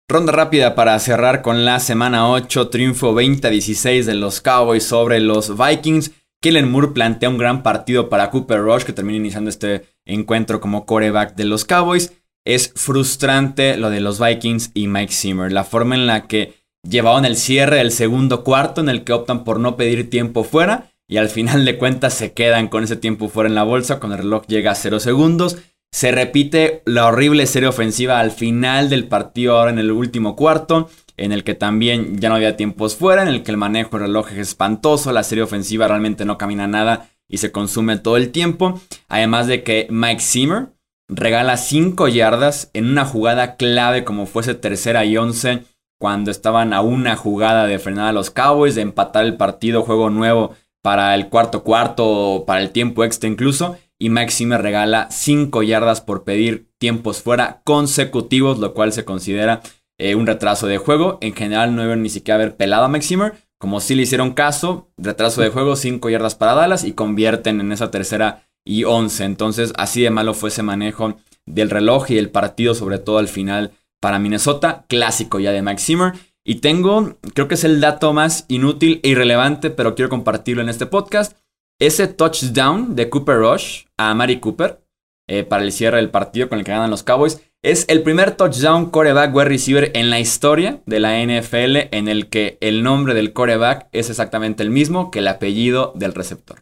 Ronda rápida para cerrar con la semana 8, triunfo 20-16 de los Cowboys sobre los Vikings. Kellen Moore plantea un gran partido para Cooper Rush, que termina iniciando este encuentro como coreback de los Cowboys. Es frustrante lo de los Vikings y Mike Zimmer, la forma en la que llevaban el cierre del segundo cuarto, en el que optan por no pedir tiempo fuera, y al final de cuentas se quedan con ese tiempo fuera en la bolsa, cuando el reloj llega a 0 segundos. Se repite la horrible serie ofensiva al final del partido, ahora en el último cuarto, en el que también ya no había tiempos fuera, en el que el manejo del reloj es espantoso, la serie ofensiva realmente no camina nada y se consume todo el tiempo. Además de que Mike Zimmer regala 5 yardas en una jugada clave como fuese tercera y 11 cuando estaban a una jugada de frenar a los Cowboys, de empatar el partido, juego nuevo para el cuarto cuarto, para el tiempo extra incluso y Maxi me regala 5 yardas por pedir tiempos fuera consecutivos, lo cual se considera eh, un retraso de juego. En general no deben ni siquiera haber pelado a Maximer, como si le hicieron caso, retraso de juego, 5 yardas para Dallas y convierten en esa tercera y 11. Entonces así de malo fue ese manejo del reloj y el partido, sobre todo al final para Minnesota, clásico ya de Maximer. Y tengo, creo que es el dato más inútil e irrelevante, pero quiero compartirlo en este podcast ese touchdown de Cooper Rush a Mari Cooper eh, para el cierre del partido con el que ganan los Cowboys es el primer touchdown coreback wide receiver en la historia de la NFL en el que el nombre del coreback es exactamente el mismo que el apellido del receptor.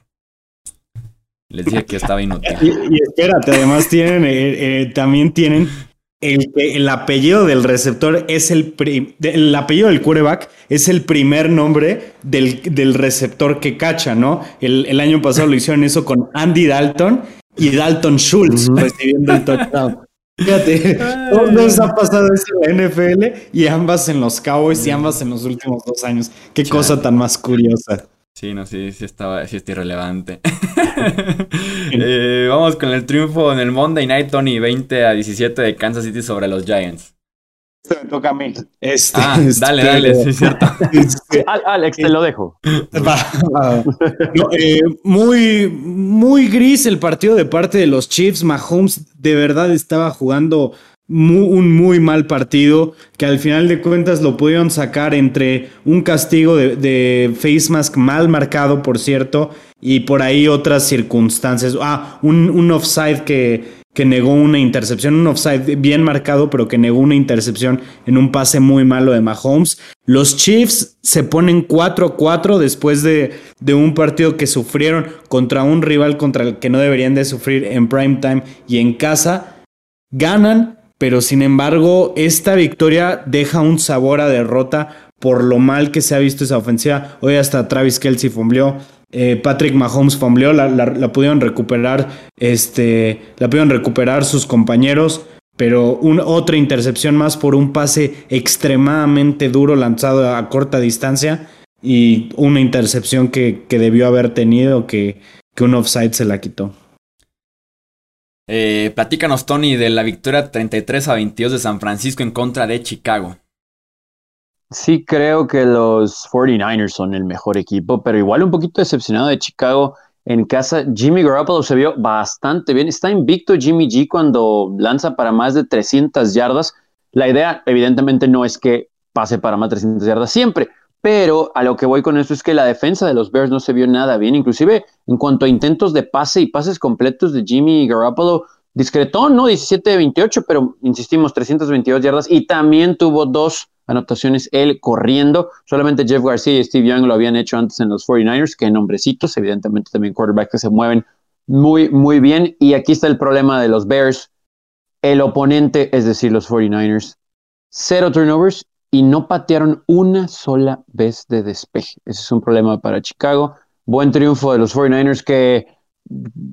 Les dije que estaba inútil. Y, espérate, además tienen, eh, eh, también tienen el, el, apellido del receptor es el, el apellido del quarterback es el primer nombre del, receptor que cacha, ¿no? El, año pasado lo hicieron eso con Andy Dalton y Dalton Schultz recibiendo el touchdown. Fíjate, todos ha pasado eso en la NFL y ambas en los Cowboys y ambas en los últimos dos años. Qué cosa tan más curiosa. Sí, no, sí, sí estaba, sí está irrelevante. *laughs* *laughs* Eh, vamos con el triunfo en el Monday Night Tony 20 a 17 de Kansas City sobre los Giants. Esto me toca a mí. Este, ah, dale, dale, sí es cierto. *laughs* Este, Alex, te lo dejo. Eh, muy, muy gris el partido de parte de los Chiefs. Mahomes de verdad estaba jugando un muy mal partido que al final de cuentas lo pudieron sacar entre un castigo de, face mask mal marcado, por cierto, y por ahí otras circunstancias. Ah, un, un offside que, que negó una intercepción, un offside bien marcado, pero que negó una intercepción en un pase muy malo de Mahomes. Los Chiefs se ponen 4-4 después de, de, un partido que sufrieron contra un rival contra el que no deberían de sufrir en prime time y en casa. Ganan, pero sin embargo esta victoria deja un sabor a derrota por lo mal que se ha visto esa ofensiva. Hoy hasta Travis Kelsey fumbleó, eh, Patrick Mahomes fumbleó, la, pudieron recuperar, este, la pudieron recuperar sus compañeros, pero otra intercepción más por un pase extremadamente duro lanzado a corta distancia y una intercepción que, debió haber tenido que, que un offside se la quitó. Eh, platícanos, Tony, de la victoria 33 a 22 de San Francisco en contra de Chicago. Sí, creo que los 49ers son el mejor equipo, pero igual un poquito decepcionado de Chicago en casa. Jimmy Garoppolo se vio bastante bien. Está invicto Jimmy G cuando lanza para más de 300 yardas. La idea, evidentemente, no es que pase para más de 300 yardas siempre, pero a lo que voy con esto es que la defensa de los Bears no se vio nada bien. Inclusive en cuanto a intentos de pase y pases completos de Jimmy Garoppolo, discretón, ¿no? 17 de 28, pero insistimos, 322 yardas y también tuvo dos anotaciones él corriendo. Solamente Jeff García y Steve Young lo habían hecho antes en los 49ers, que nombrecitos, evidentemente también quarterbacks que se mueven muy, muy bien. Y aquí está el problema de los Bears. El oponente, es decir, los 49ers, cero turnovers y no patearon una sola vez de despeje. Ese es un problema para Chicago. Buen triunfo de los 49ers que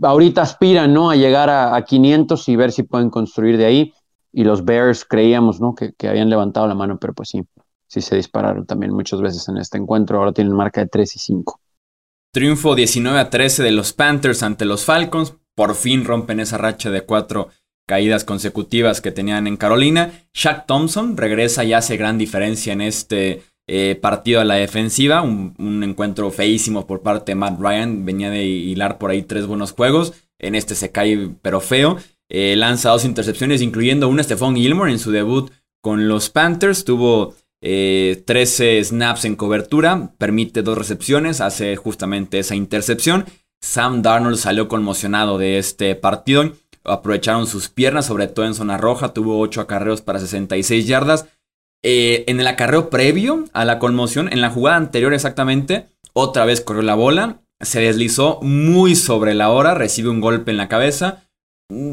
ahorita aspiran ¿no? a llegar a, 500 y ver si pueden construir de ahí. Y los Bears creíamos ¿no? que, habían levantado la mano, pero pues sí, sí se dispararon también muchas veces en este encuentro. Ahora tienen marca de 3 y 5. Triunfo 19 a 13 de los Panthers ante los Falcons. Por fin rompen esa racha de cuatro caídas consecutivas que tenían en Carolina. Shaq Thompson regresa y hace gran diferencia en este eh, partido a la defensiva. Un, encuentro feísimo por parte de Matt Ryan. Venía de hilar por ahí tres buenos juegos. En este se cae pero feo. Eh, lanza dos intercepciones, incluyendo una Stephon Gilmore en su debut con los Panthers. Tuvo 13 eh, snaps en cobertura, permite dos recepciones, hace justamente esa intercepción. Sam Darnold salió conmocionado de este partido. Aprovecharon sus piernas, sobre todo en zona roja. Tuvo 8 acarreos para 66 yardas. Eh, en el acarreo previo a la conmoción, en la jugada anterior exactamente, otra vez corrió la bola. Se deslizó muy sobre la hora, recibe un golpe en la cabeza.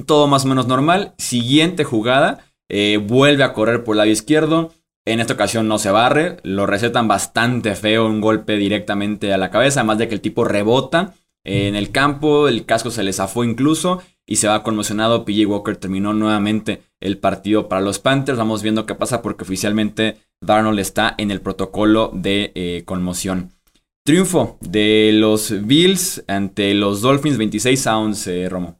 Todo más o menos normal. Siguiente jugada, eh, vuelve a correr por el lado izquierdo en esta ocasión no se barre, lo recetan bastante feo, un golpe directamente a la cabeza, además de que el tipo rebota en el campo, el casco se le zafó incluso y se va conmocionado. PJ Walker terminó nuevamente el partido para los Panthers. Vamos viendo qué pasa porque oficialmente Darnold está en el protocolo de eh, conmoción. Triunfo de los Bills ante los Dolphins 26 a 11, Romo.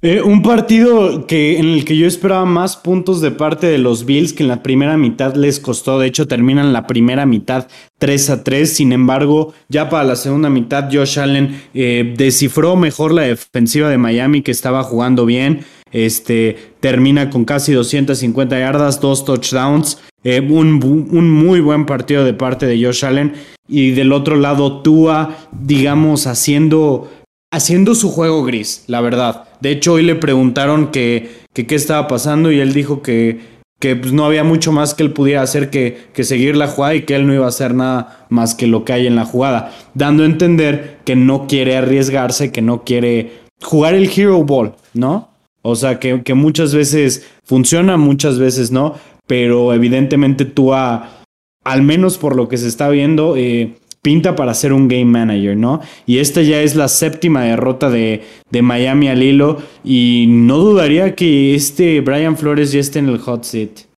Eh, un partido que, en el que yo esperaba más puntos de parte de los Bills que en la primera mitad les costó. De hecho, terminan la primera mitad 3 a 3. Sin embargo, ya para la segunda mitad, Josh Allen eh, descifró mejor la defensiva de Miami que estaba jugando bien. Este termina con casi 250 yardas, dos touchdowns. Eh, un, un, muy buen partido de parte de Josh Allen. Y del otro lado, Tua, digamos, haciendo haciendo su juego gris, la verdad. De hecho, hoy le preguntaron que, qué estaba pasando y él dijo que, que pues, no había mucho más que él pudiera hacer que, que, seguir la jugada y que él no iba a hacer nada más que lo que hay en la jugada, dando a entender que no quiere arriesgarse, que no quiere jugar el hero ball, ¿no? O sea, que, que muchas veces funciona, muchas veces no, pero evidentemente tú, a, al menos por lo que se está viendo, eh, pinta para ser un game manager, ¿no? Y esta ya es la séptima derrota de, de Miami al hilo y no dudaría que este Brian Flores ya esté en el hot seat.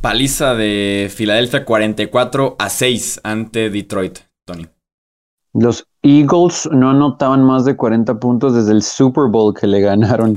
Paliza de Filadelfia 44 a 6 ante Detroit, Tony. Los Eagles no anotaban más de 40 puntos desde el Super Bowl que le ganaron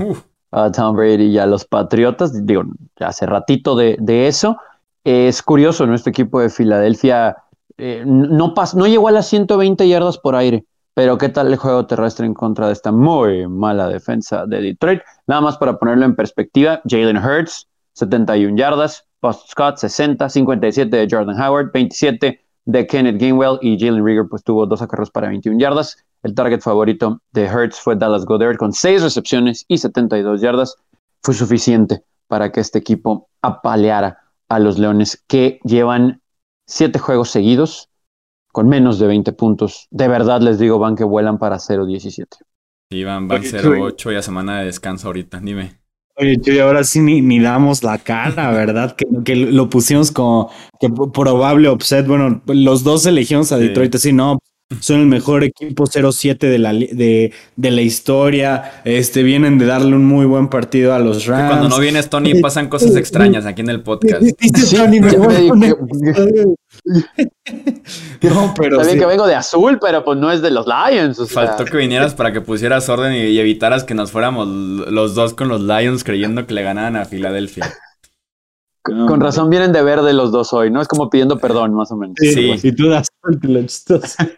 a Tom Brady y a los Patriotas. Digo, hace ratito de, de eso. Es curioso, nuestro equipo de Filadelfia eh, no, no llegó a las 120 yardas por aire, pero ¿qué tal el juego terrestre en contra de esta muy mala defensa de Detroit? Nada más para ponerlo en perspectiva, Jalen Hurts, 71 yardas, Post Scott, 60, 57 de Jordan Howard, 27 de Kenneth Gainwell y Jalen Rieger pues tuvo dos acarros para 21 yardas. El target favorito de Hurts fue Dallas Goddard con 6 recepciones y 72 yardas. Fue suficiente para que este equipo apaleara a los Leones que llevan siete juegos seguidos con menos de 20 puntos. De verdad les digo, van que vuelan para 0-17. Sí, van, van 0-8 y a semana de descanso ahorita, dime. Oye, y ahora sí ni, damos la cara, *laughs* ¿verdad? Que, que lo pusimos como que probable upset. Bueno, los dos elegimos a Detroit, sí, no, son el mejor equipo 0-7 de la, de, de, la historia. Este, vienen de darle un muy buen partido a los Rams. cuando no vienes, Tony, pasan cosas extrañas aquí en el podcast. *laughs* no, pero Está que vengo de azul, pero pues no es de los Lions. Faltó que vinieras para que pusieras orden y, evitaras que nos fuéramos los dos con los Lions creyendo que le ganaban a Filadelfia. Con razón vienen de verde los dos hoy, ¿no? Es como pidiendo perdón, más o menos. Sí, si tú das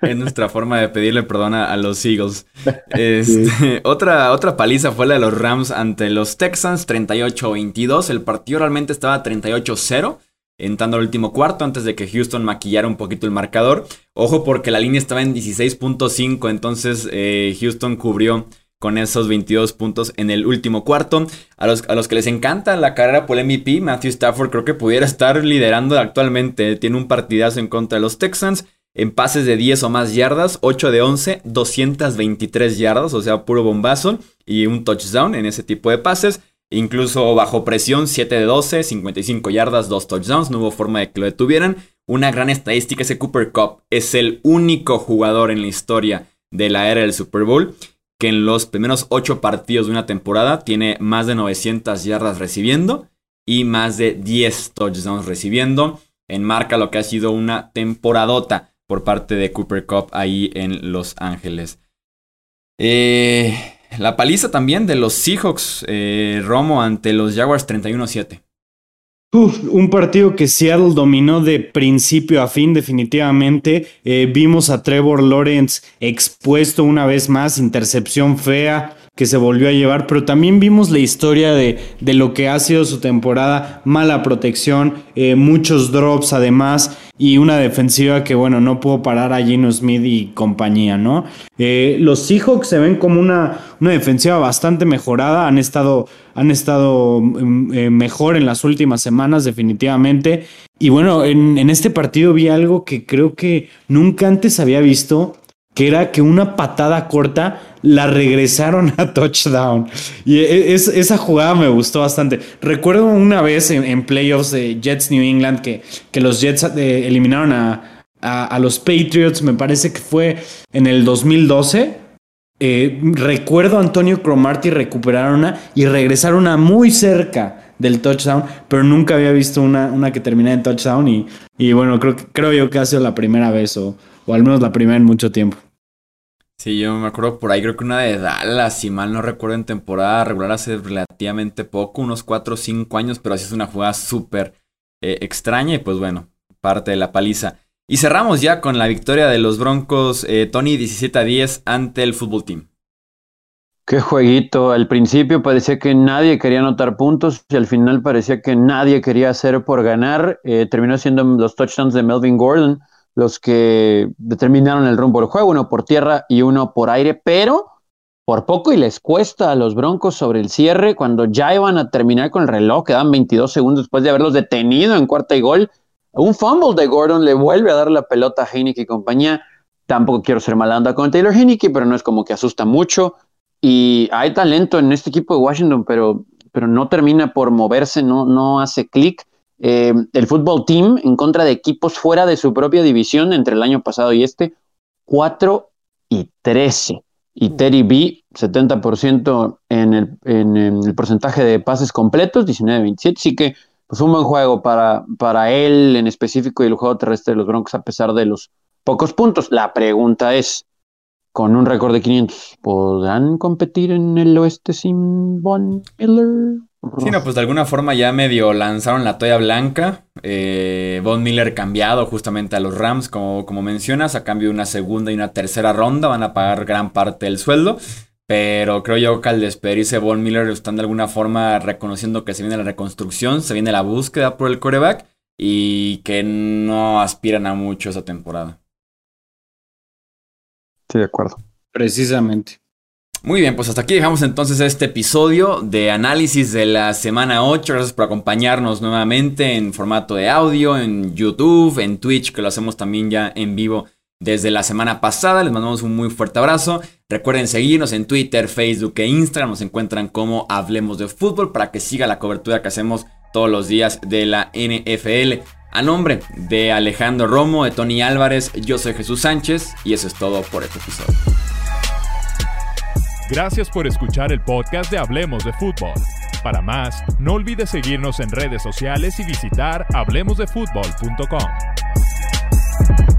Es nuestra forma de pedirle perdón a, los Eagles. *laughs* Este, otra, otra paliza fue la de los Rams ante los Texans, 38-22. El partido realmente estaba 38-0, entrando al último cuarto, antes de que Houston maquillara un poquito el marcador. Ojo porque la línea estaba en 16.5, entonces eh, Houston cubrió con esos 22 puntos en el último cuarto. A los, a los, que les encanta la carrera por el MVP, Matthew Stafford creo que pudiera estar liderando actualmente. Tiene un partidazo en contra de los Texans. En pases de 10 o más yardas, 8 de 11, 223 yardas, o sea, puro bombazo. Y un touchdown en ese tipo de pases. Incluso bajo presión, 7 de 12, 55 yardas, 2 touchdowns. No hubo forma de que lo detuvieran. Una gran estadística ese Cooper Cup. Es el único jugador en la historia de la era del Super Bowl que en los primeros ocho partidos de una temporada tiene más de 900 yardas recibiendo y más de 10 touchdowns recibiendo. Enmarca lo que ha sido una temporadota por parte de Cooper Cup ahí en Los Ángeles. Eh, La paliza también de los Seahawks, eh, Romo ante los Jaguars 31-7. Un partido que Seattle dominó de principio a fin, definitivamente. Eh, vimos a Trevor Lawrence expuesto una vez más, intercepción fea que se volvió a llevar, pero también vimos la historia de, de lo que ha sido su temporada, mala protección, eh, muchos drops además y una defensiva que bueno, no pudo parar a Gino Smith y compañía, ¿no? Eh, los Seahawks se ven como una, una defensiva bastante mejorada, han estado, han estado mm, eh, mejor en las últimas semanas definitivamente y bueno, en, en este partido vi algo que creo que nunca antes había visto que era que una patada corta la regresaron a touchdown. Y e, esa jugada me gustó bastante. Recuerdo una vez en, playoffs de Jets New England que, que los Jets eh, eliminaron a, a, los Patriots, me parece que fue en el 2012. Eh, recuerdo a Antonio Cromarty recuperar una y regresar una muy cerca del touchdown, pero nunca había visto una, una que termine en touchdown y, y bueno, creo, creo yo que ha sido la primera vez o, o al menos la primera en mucho tiempo. Sí, yo me acuerdo por ahí, creo que una de Dallas, si mal no recuerdo, en temporada regular hace relativamente poco, unos 4 o 5 años, pero así es una jugada súper eh, extraña y pues bueno, parte de la paliza. Y cerramos ya con la victoria de los Broncos, eh, Tony 17 a 10 ante el fútbol team. Qué jueguito. Al principio parecía que nadie quería anotar puntos y al final parecía que nadie quería hacer por ganar. Eh, terminó siendo los touchdowns de Melvin Gordon los que determinaron el rumbo del juego, uno por tierra y uno por aire, pero por poco y les cuesta a los Broncos sobre el cierre cuando ya iban a terminar con el reloj, quedan 22 segundos después de haberlos detenido en cuarta y gol. Un fumble de Gordon le vuelve a dar la pelota a Heineke y compañía. Tampoco quiero ser malanda con Taylor Heineke, pero no es como que asusta mucho. Y hay talento en este equipo de Washington, pero, pero no termina por moverse, no, no hace clic. Eh, el fútbol team en contra de equipos fuera de su propia división entre el año pasado y este, 4 y 13. Y Terry B, 70% en el, en el porcentaje de pases completos, 19-27. Así que pues un buen juego para, para él en específico y el juego terrestre de los Broncos a pesar de los pocos puntos. La pregunta es, con un récord de 500, ¿podrán competir en el oeste sin Von Miller? Sí, no, pues de alguna forma ya medio lanzaron la toalla blanca. Eh, Von Miller cambiado justamente a los Rams, como, como mencionas, a cambio de una segunda y una tercera ronda. Van a pagar gran parte del sueldo. Pero creo yo que al despedirse Von Miller están de alguna forma reconociendo que se viene la reconstrucción, se viene la búsqueda por el coreback y que no aspiran a mucho esa temporada. Sí, de acuerdo. Precisamente. Muy bien, pues hasta aquí dejamos entonces este episodio de análisis de la semana 8. Gracias por acompañarnos nuevamente en formato de audio, en YouTube, en Twitch, que lo hacemos también ya en vivo desde la semana pasada. Les mandamos un muy fuerte abrazo. Recuerden seguirnos en Twitter, Facebook e Instagram. Nos encuentran como Hablemos de Fútbol para que siga la cobertura que hacemos todos los días de la NFL. A nombre de Alejandro Romo, de Tony Álvarez, yo soy Jesús Sánchez y eso es todo por este episodio. Gracias por escuchar el podcast de Hablemos de Fútbol. Para más, no olvides seguirnos en redes sociales y visitar hablemosdefutbol.com.